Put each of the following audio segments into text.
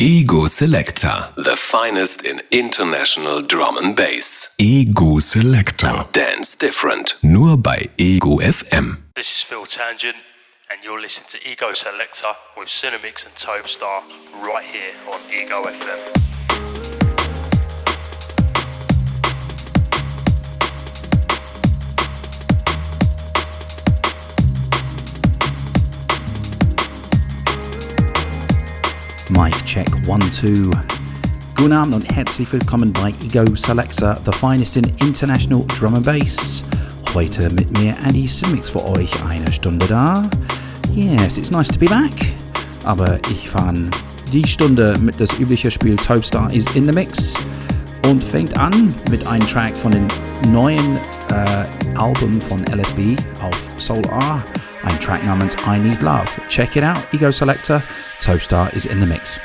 Ego Selector. The finest in international drum and bass. Ego Selector. Dance different. Nur bei Ego FM. This is Phil Tangent, and you're listening to Ego Selector with Cinemix and Topstar right here on Ego FM. Mic check 1 2. Guten Abend und herzlich willkommen bei Ego Selector, the finest in international drum and bass. Heute mit mir Andy Simix für euch eine Stunde da. Yes, it's nice to be back. Aber ich fange die Stunde mit das übliche Spiel Topstar is in the Mix und fängt an mit einem Track von dem neuen äh, Album von LSB auf Soul R. Ein Track namens I Need Love. Check it out, Ego Selector. Topstar is in the mix.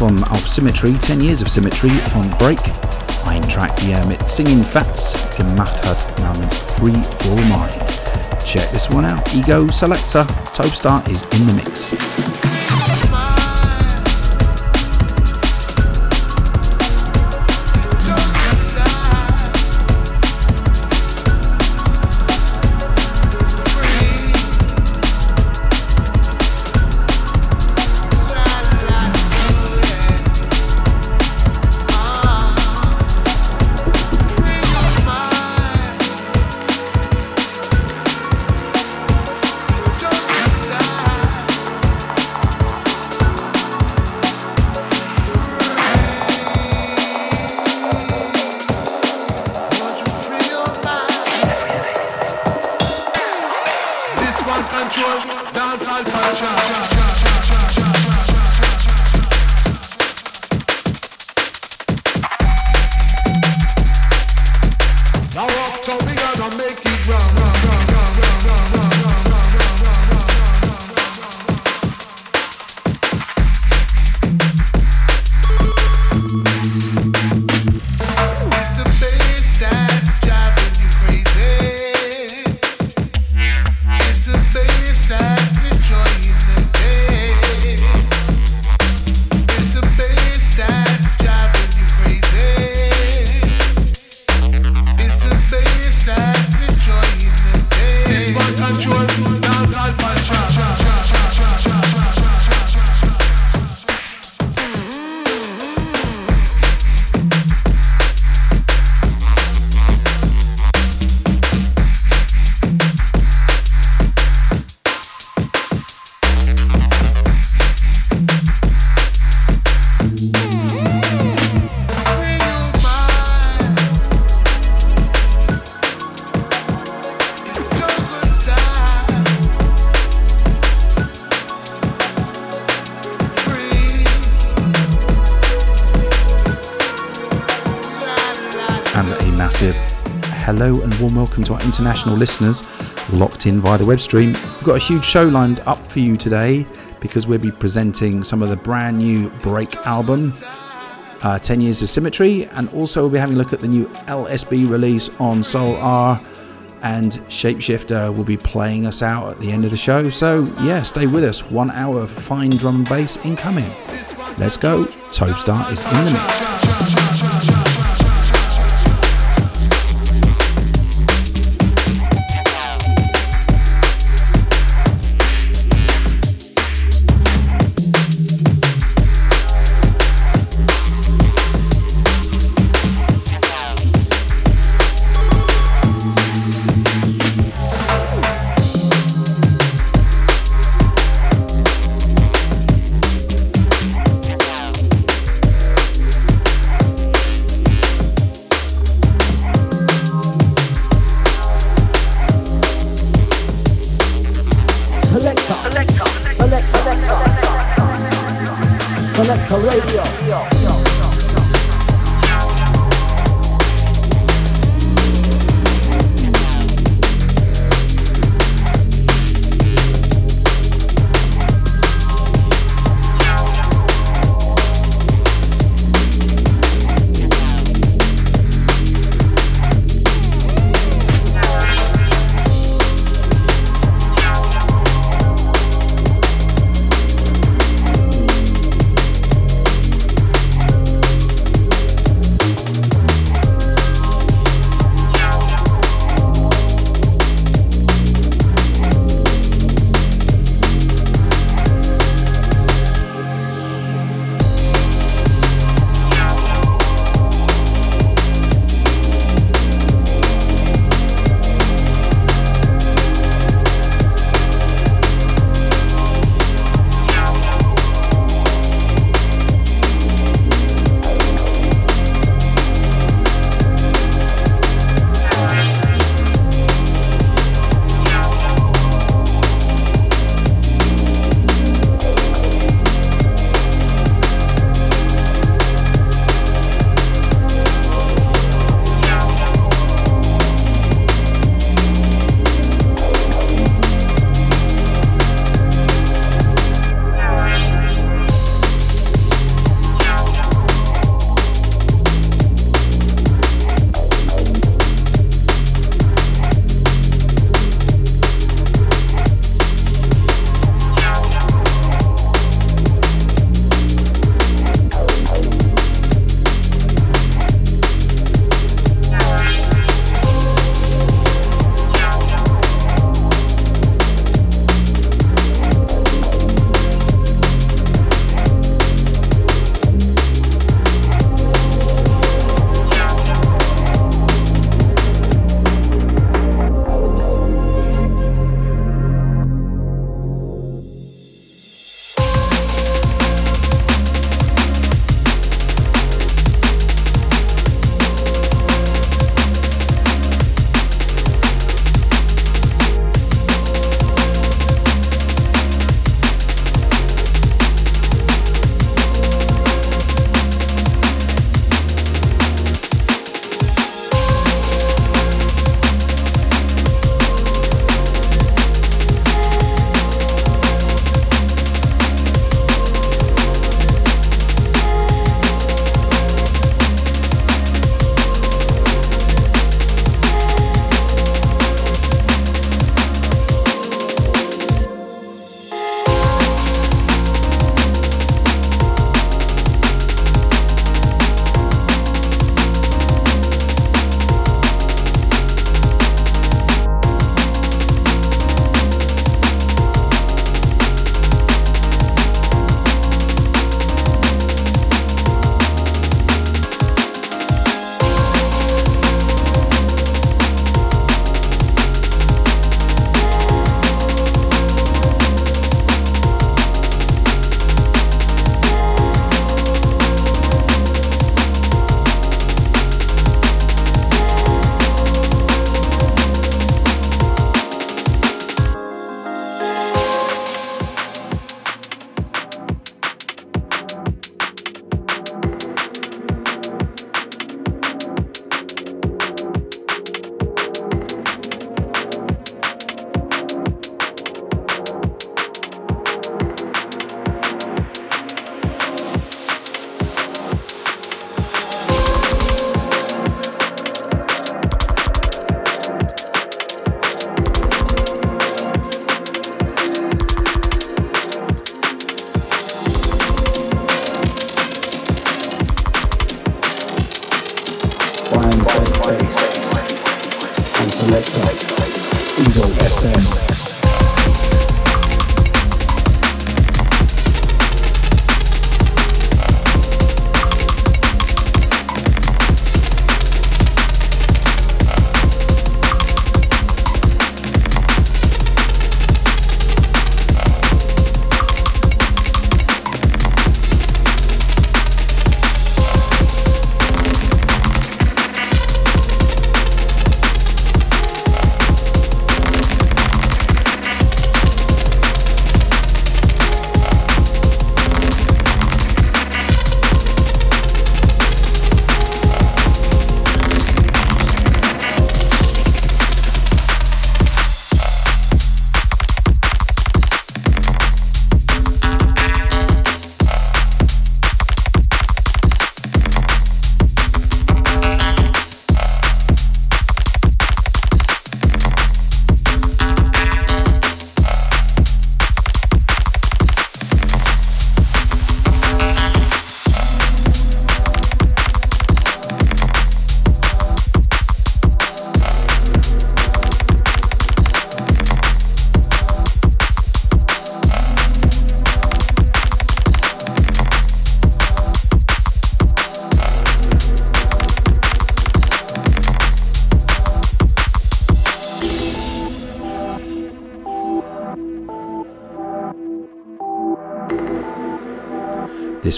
Album auf Symmetry, 10 Years of Symmetry von Break, ein Track, die er mit Singing Fats gemacht hat, namens Free Your Mind. check this one out. Ego Selector, Topstar is in the mix. Welcome international listeners locked in via the web stream. We've got a huge show lined up for you today because we'll be presenting some of the brand new Break album, uh, 10 Years of Symmetry, and also we'll be having a look at the new LSB release on Soul R. And Shapeshifter will be playing us out at the end of the show. So, yeah, stay with us. One hour of fine drum and bass incoming. Let's go. Topstar is in the mix.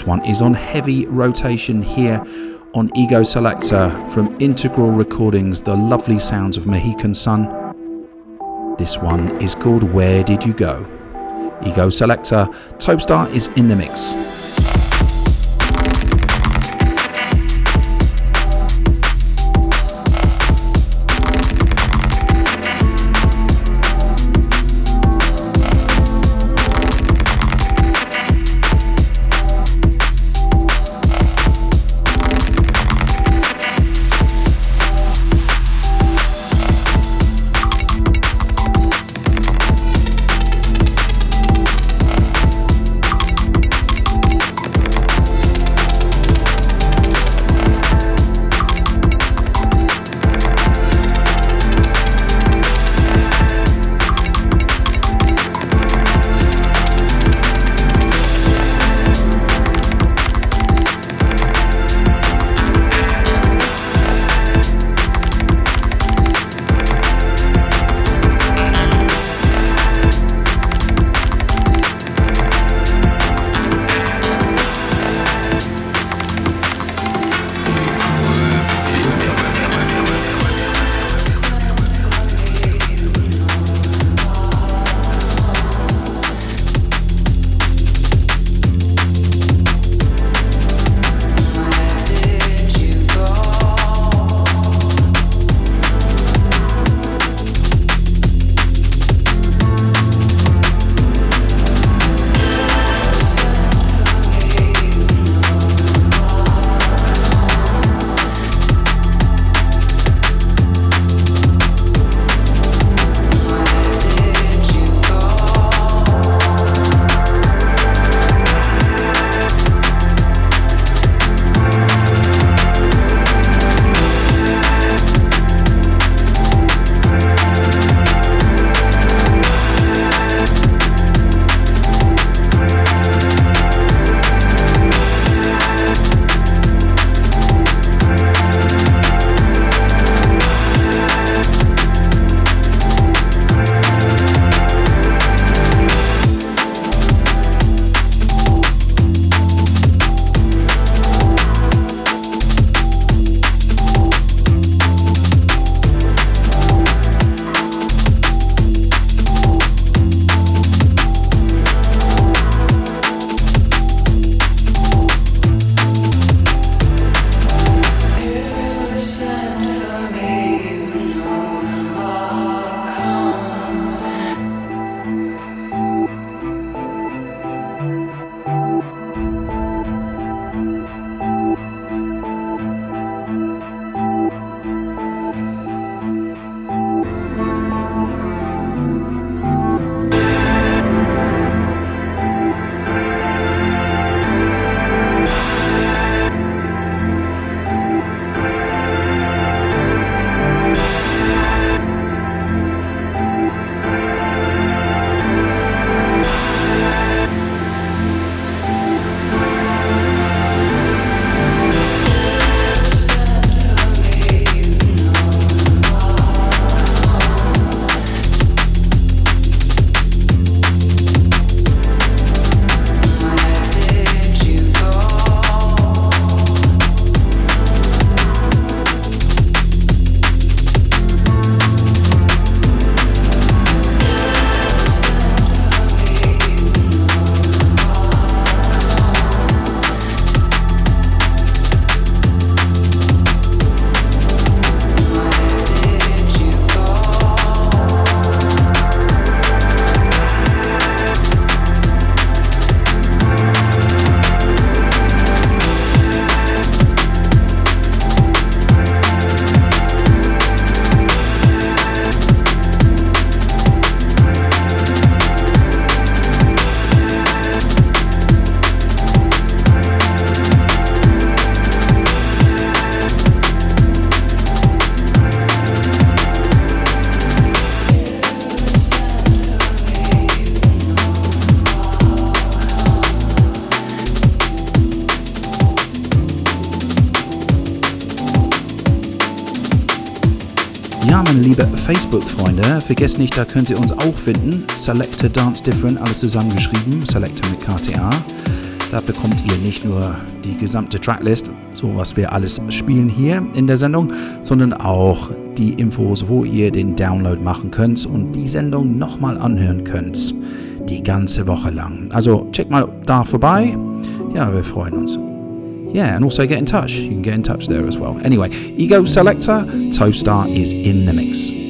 One is on heavy rotation here on Ego Selector from Integral Recordings, the lovely sounds of Mohican Sun. This one is called Where Did You Go? Ego Selector, Topstar is in the mix. Meine liebe Facebook-Freunde. Vergesst nicht, da könnt ihr uns auch finden. Selector Dance Different, alles zusammengeschrieben. Selector mit KTA. Da bekommt ihr nicht nur die gesamte Tracklist, so was wir alles spielen hier in der Sendung, sondern auch die Infos, wo ihr den Download machen könnt und die Sendung nochmal anhören könnt. Die ganze Woche lang. Also check mal da vorbei. Ja, wir freuen uns. Yeah, and also get in touch. You can get in touch there as well. Anyway, Ego Selector, Toastar is in the mix.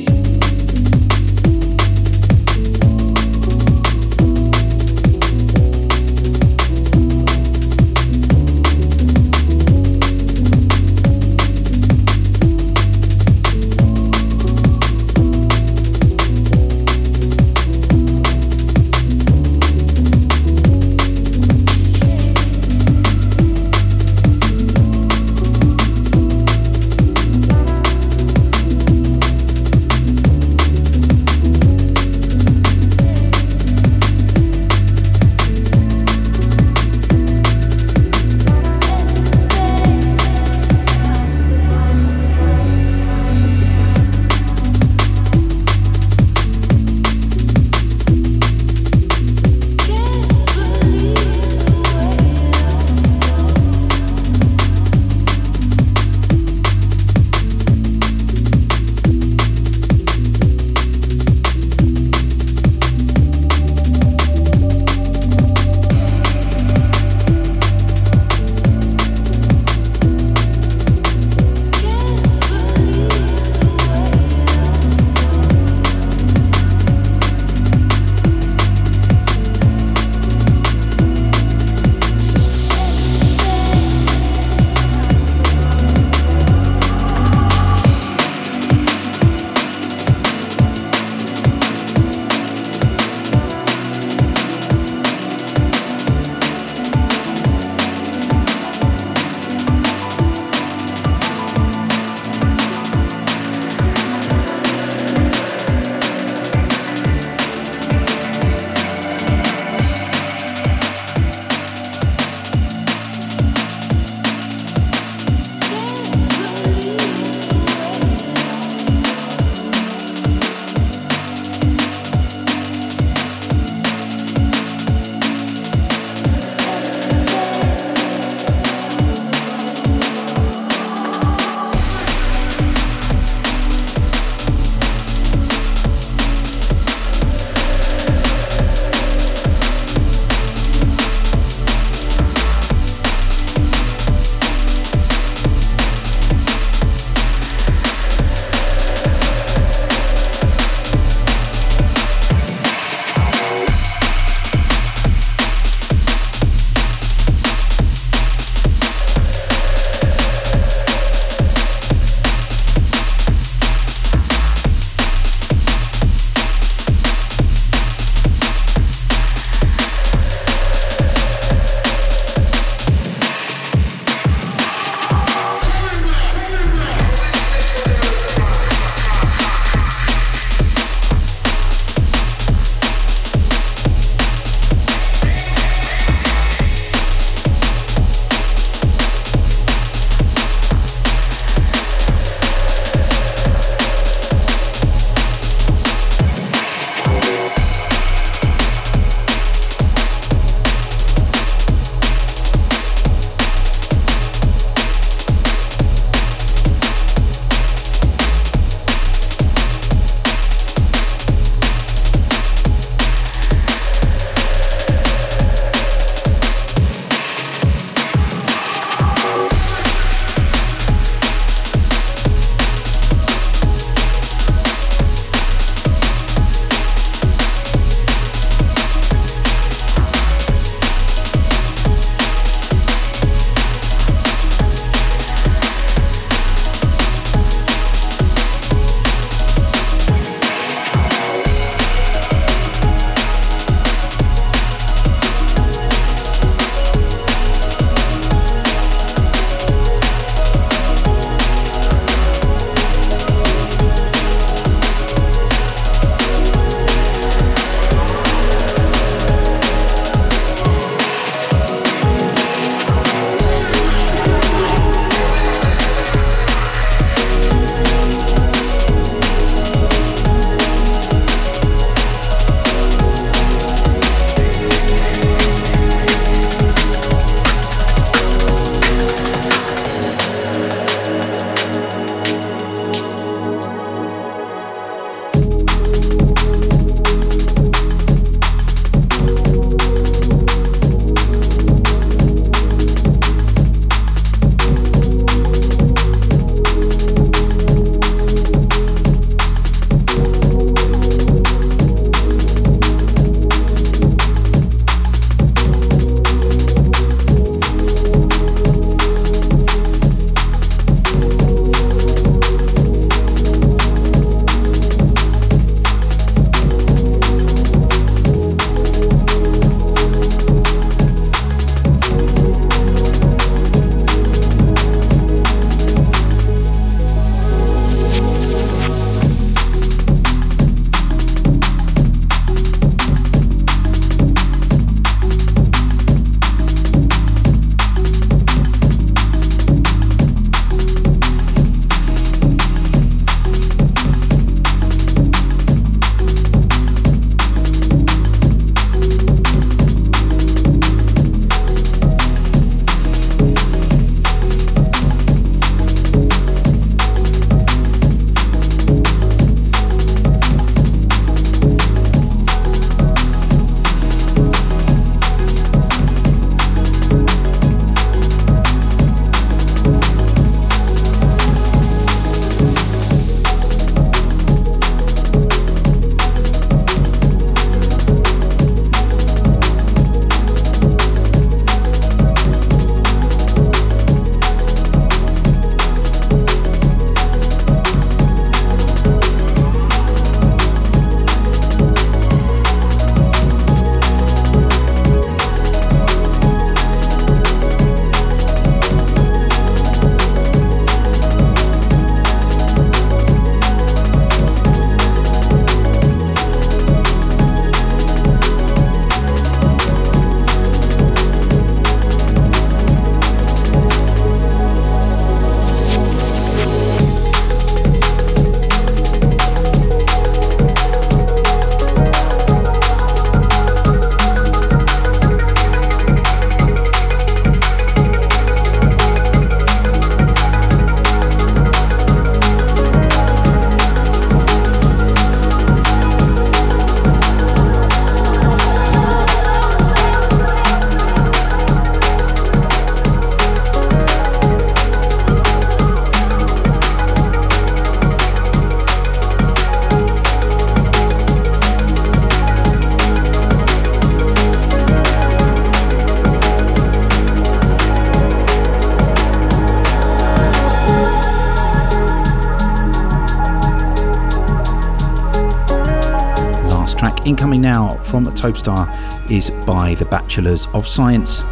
Topstar is by the Bachelors of Science.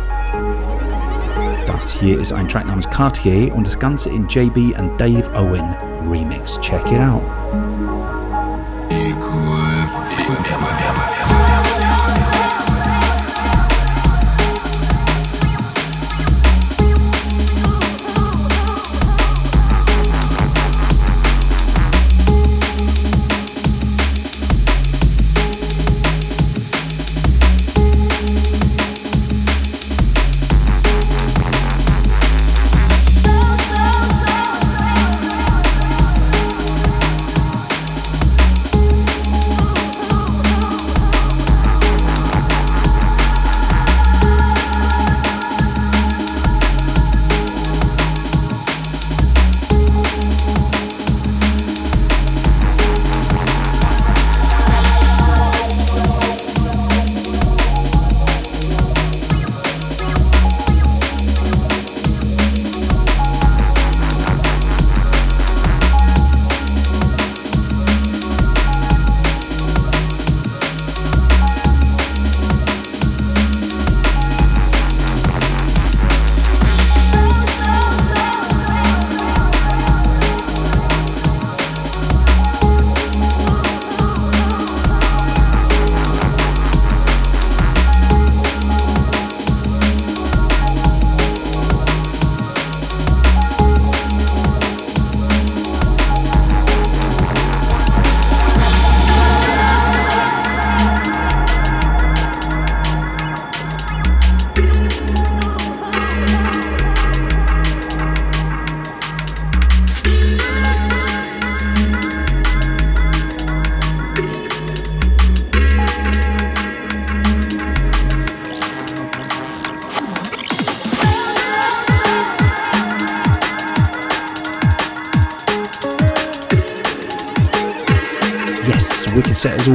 Das hier ist ein Track namens Cartier und das Ganze in JB und Dave Owen Remix. Check it out.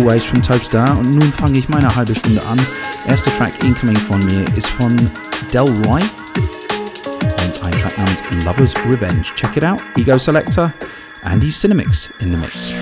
Always from Topstar und nun fange ich meine halbe Stunde an. Erster Track incoming von mir ist von Del Roy und ein Track namens Lover's Revenge. Check it out, Ego Selector, Andy Cinemix in the mix.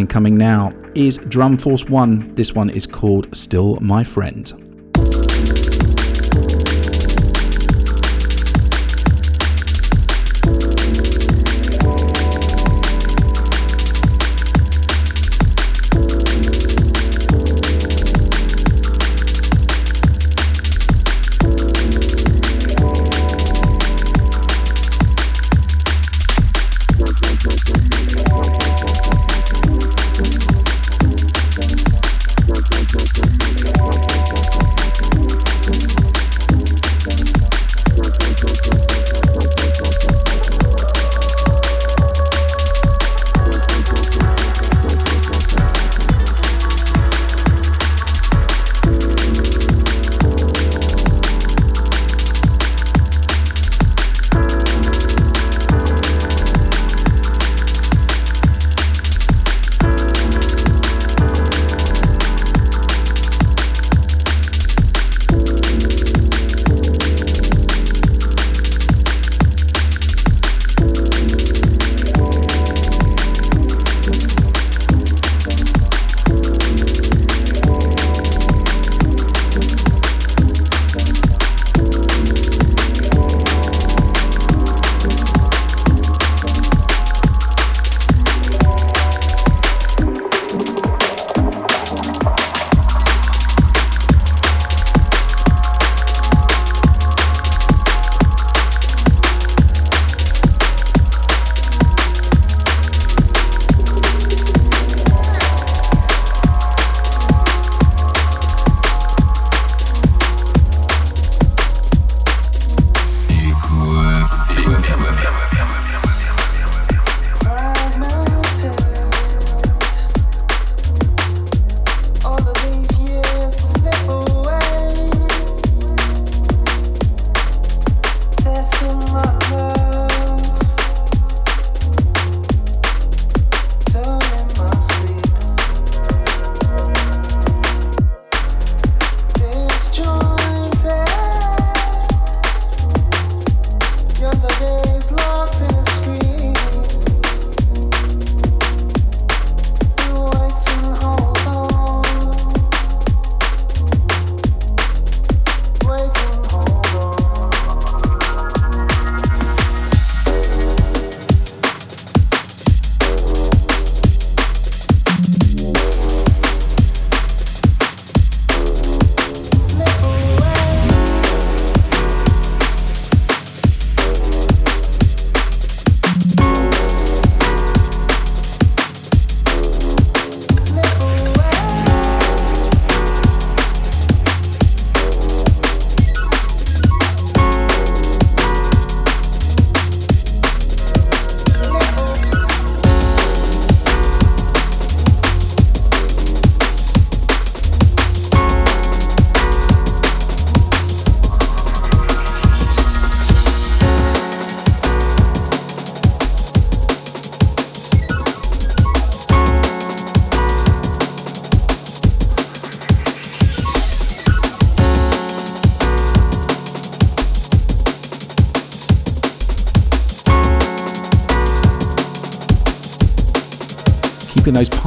One incoming now is Drum Force 1. This one is called Still My Friend.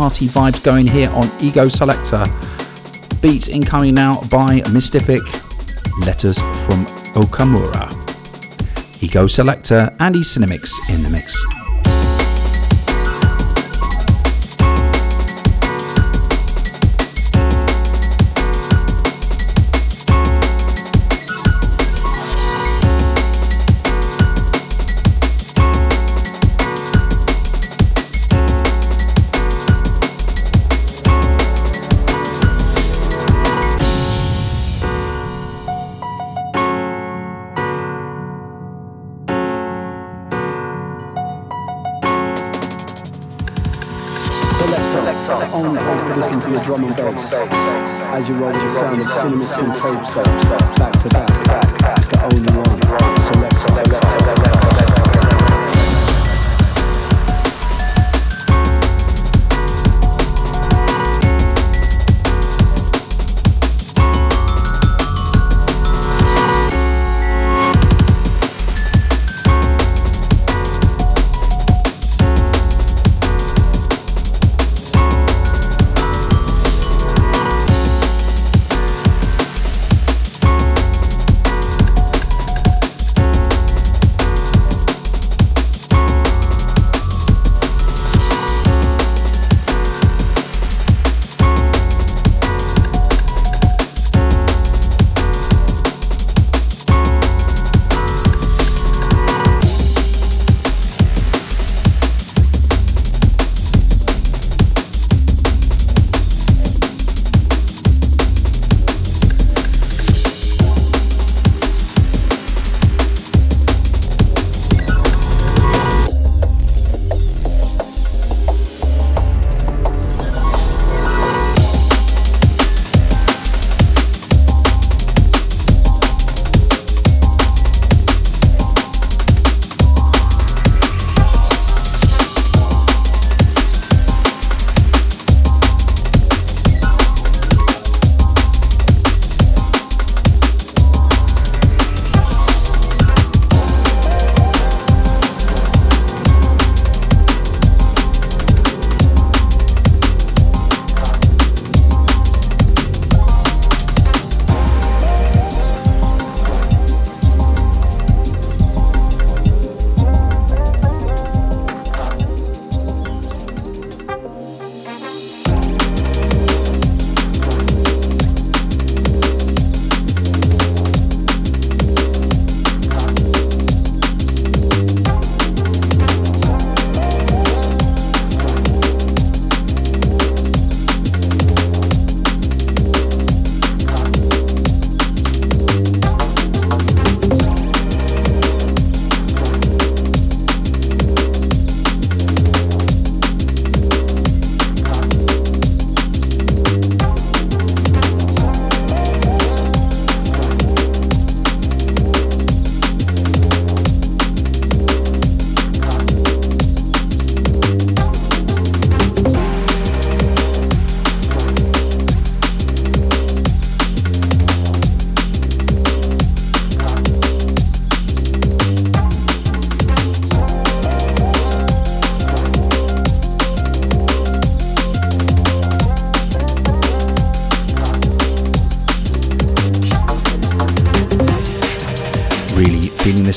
Party vibes going here on Ego Selector. Beats incoming now by Mystific, Letters from Okamura. Ego Selector, Andy Cinemix in the mix. As you roll the sound of Cinemix and Topstar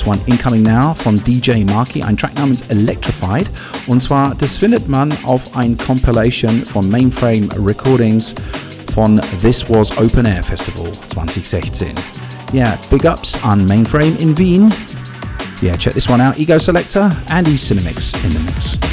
one. Incoming now von DJ Marky, ein Track namens Electrified. Und zwar, das findet man auf ein Compilation von Mainframe Recordings von This Was Open Air Festival 2016. Yeah, big ups on Mainframe in Wien. Yeah, check this one out. Ego Selector, Andy Cinemix in the mix.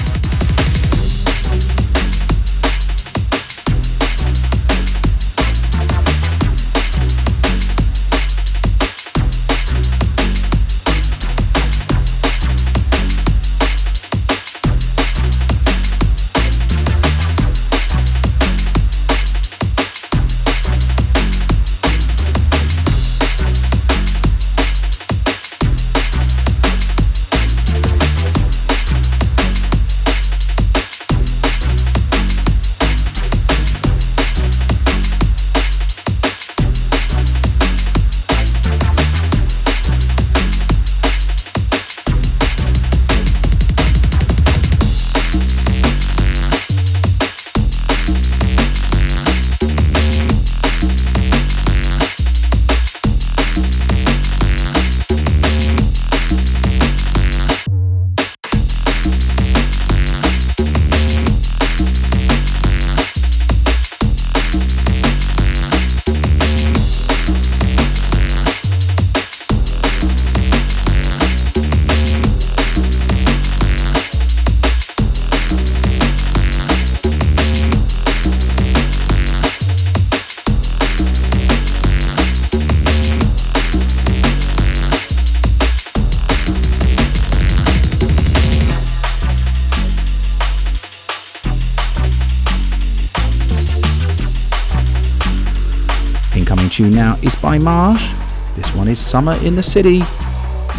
By Marsh. This one is Summer in the City.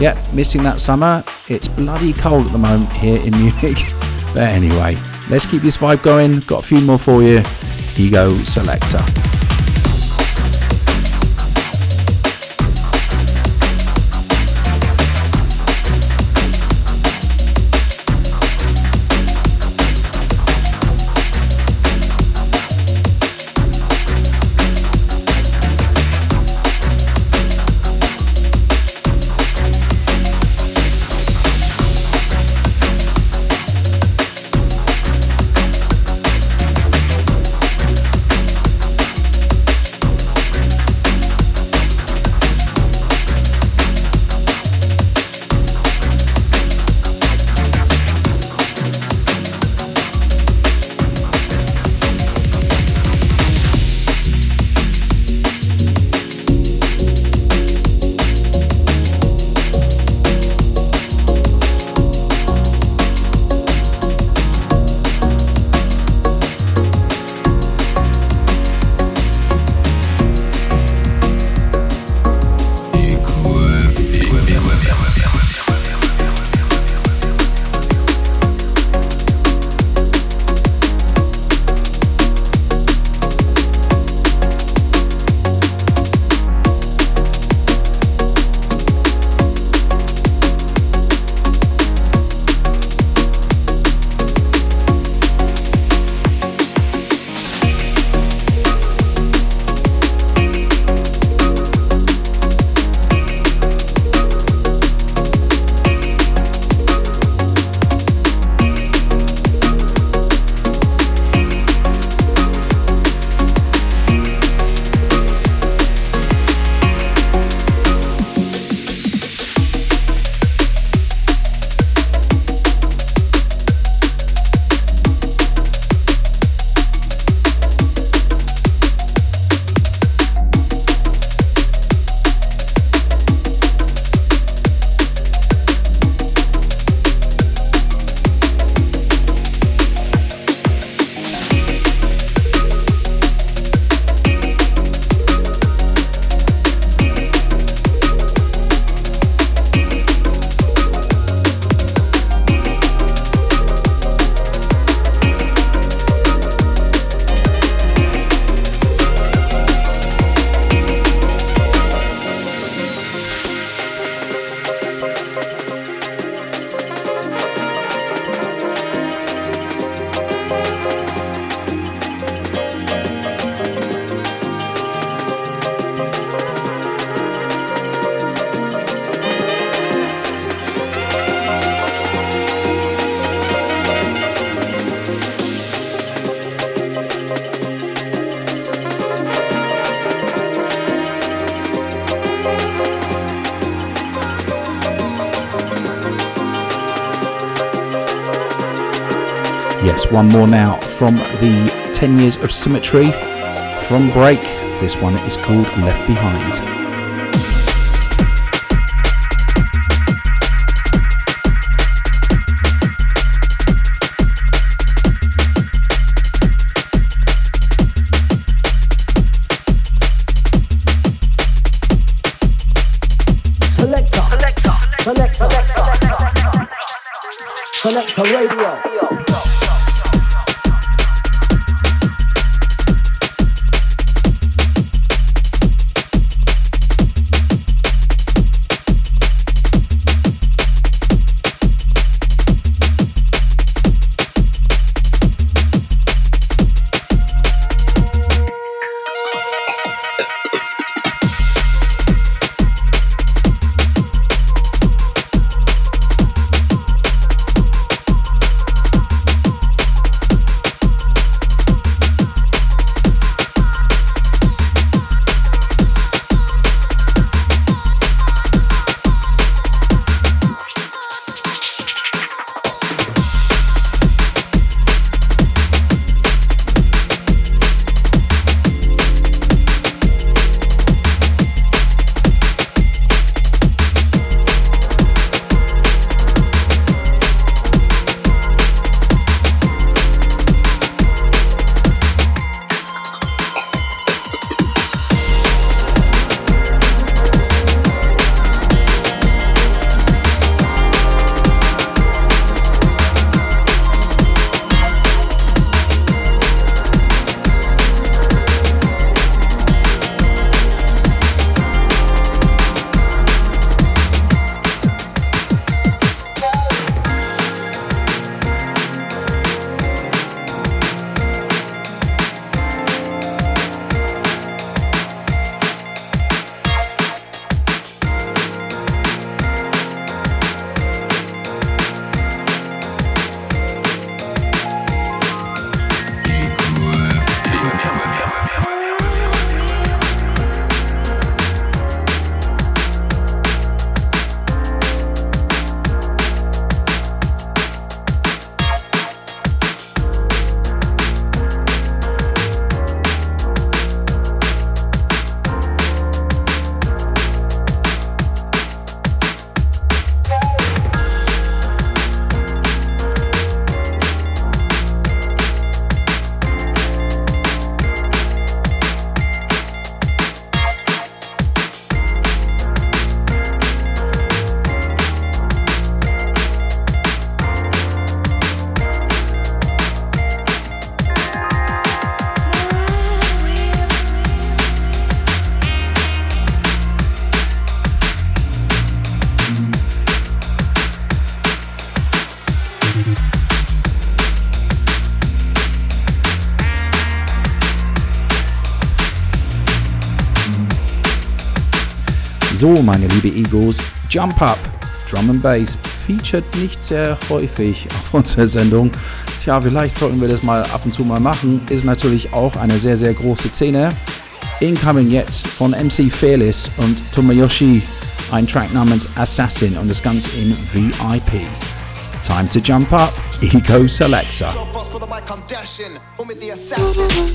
Yep, missing that summer. It's bloody cold at the moment here in Munich. But anyway, let's keep this vibe going. Got a few more for you. Ego Selector. One more now from the 10 Years of Symmetry from Break. This one is called Left Behind. So, meine liebe Egos, Jump Up, Drum and Bass featured nicht sehr häufig auf unserer Sendung. Tja, vielleicht sollten wir das mal ab und zu mal machen. Ist natürlich auch eine sehr, sehr große Szene. Incoming jetzt von MC Fearless und Tomoyoshi, ein Track namens Assassin und das Ganze in VIP. Time to jump up, Ego Selector. So fast for the mic, I'm dashing. with the assassin.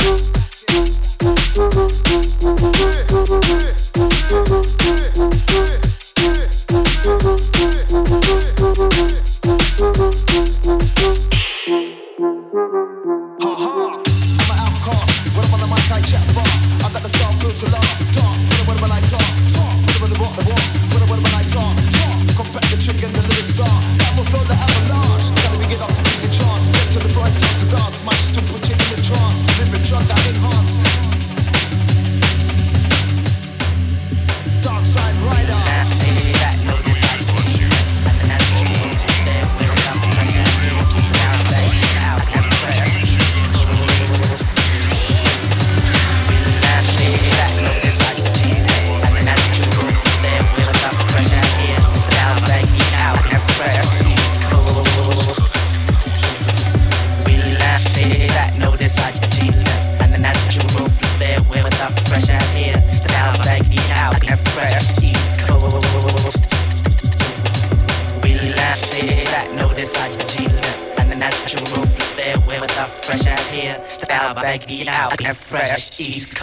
what I fresh East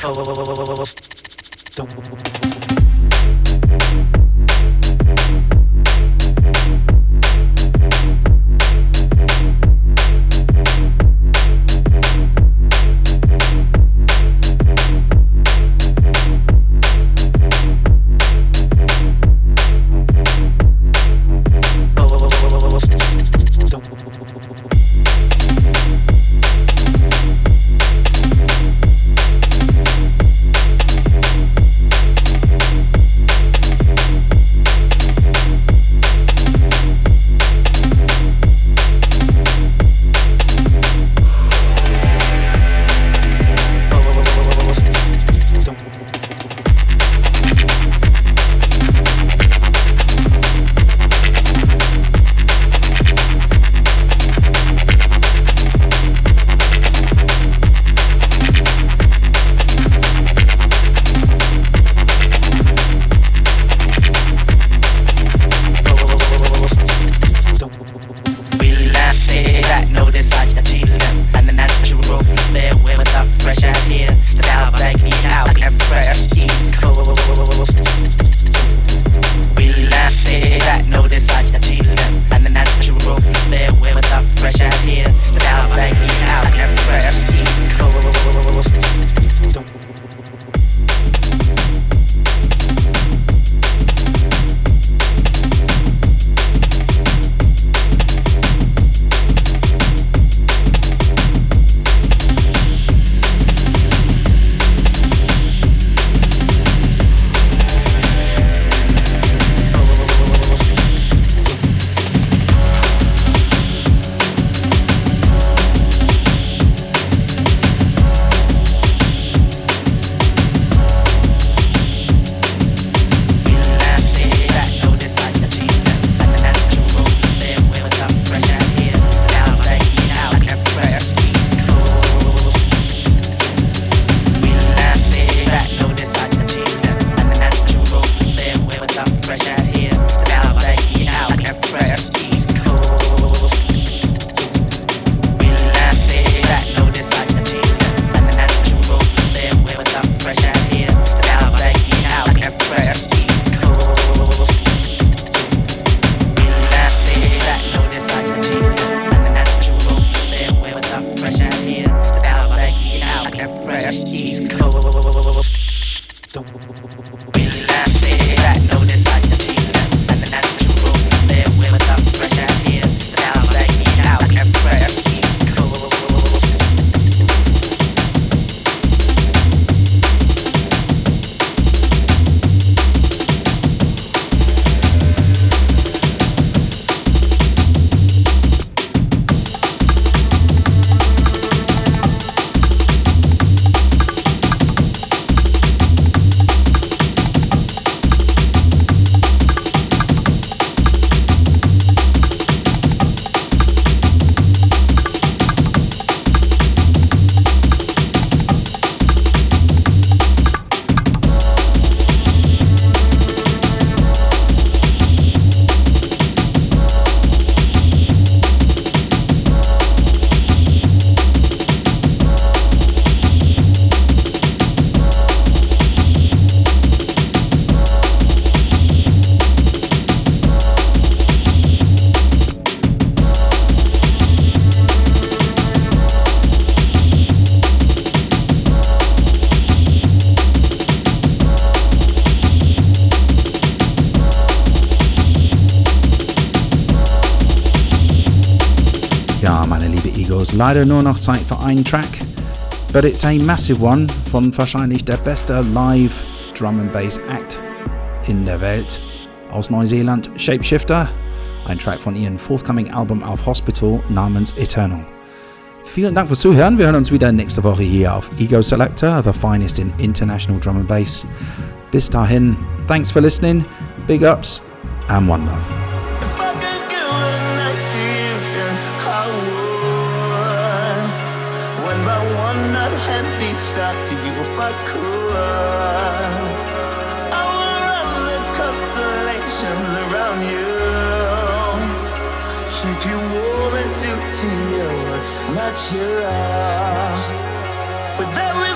leider nur noch Zeit für einen Track, but it's a massive one von wahrscheinlich der beste Live Drum and Bass Act in der Welt aus Neuseeland, Shapeshifter, ein Track von ihrem forthcoming Album auf Hospital namens Eternal. Vielen Dank fürs Zuhören. Wir hören uns wieder nächste Woche hier auf Ego Selector, the finest in international drum and bass. Bis dahin, thanks for listening, big ups, and one love. back to you if I could. I would run the constellations around you, keep you warm and still to you, not sure. With every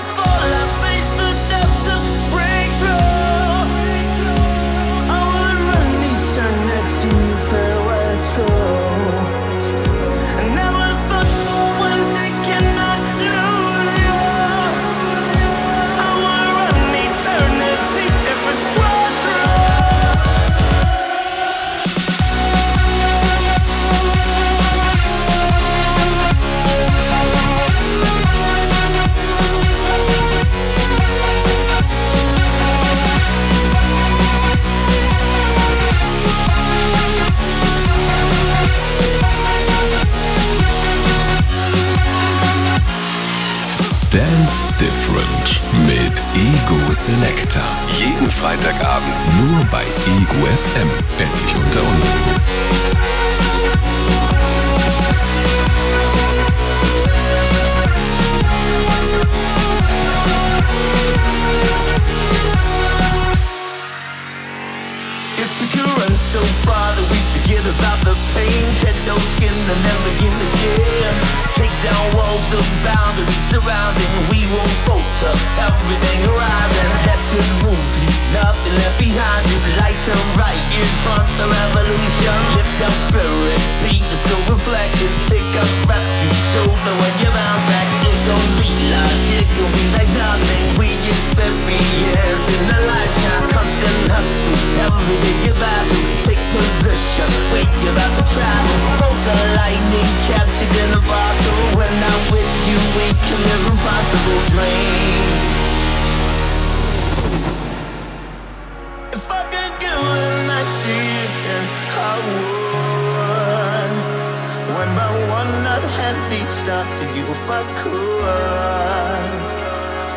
I'd reached out to you if I could.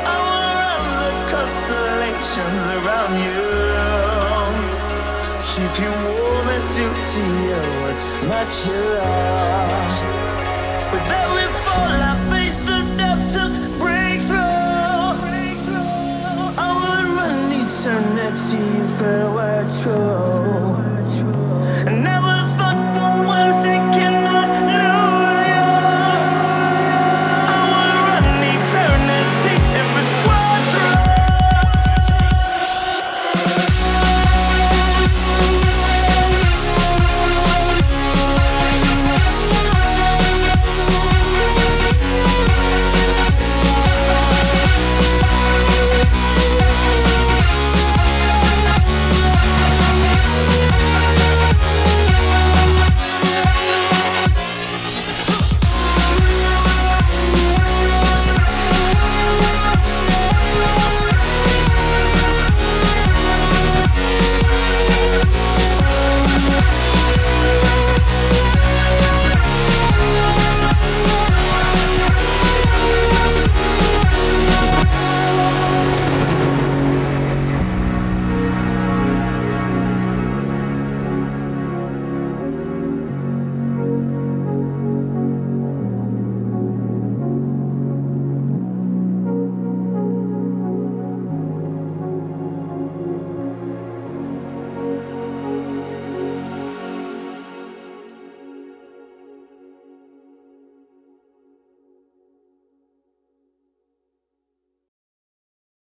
I want all the constellations around you. Keep you warm and through to you and match your love. With every fall, I face the depth to break through. I would run eternity if it were true.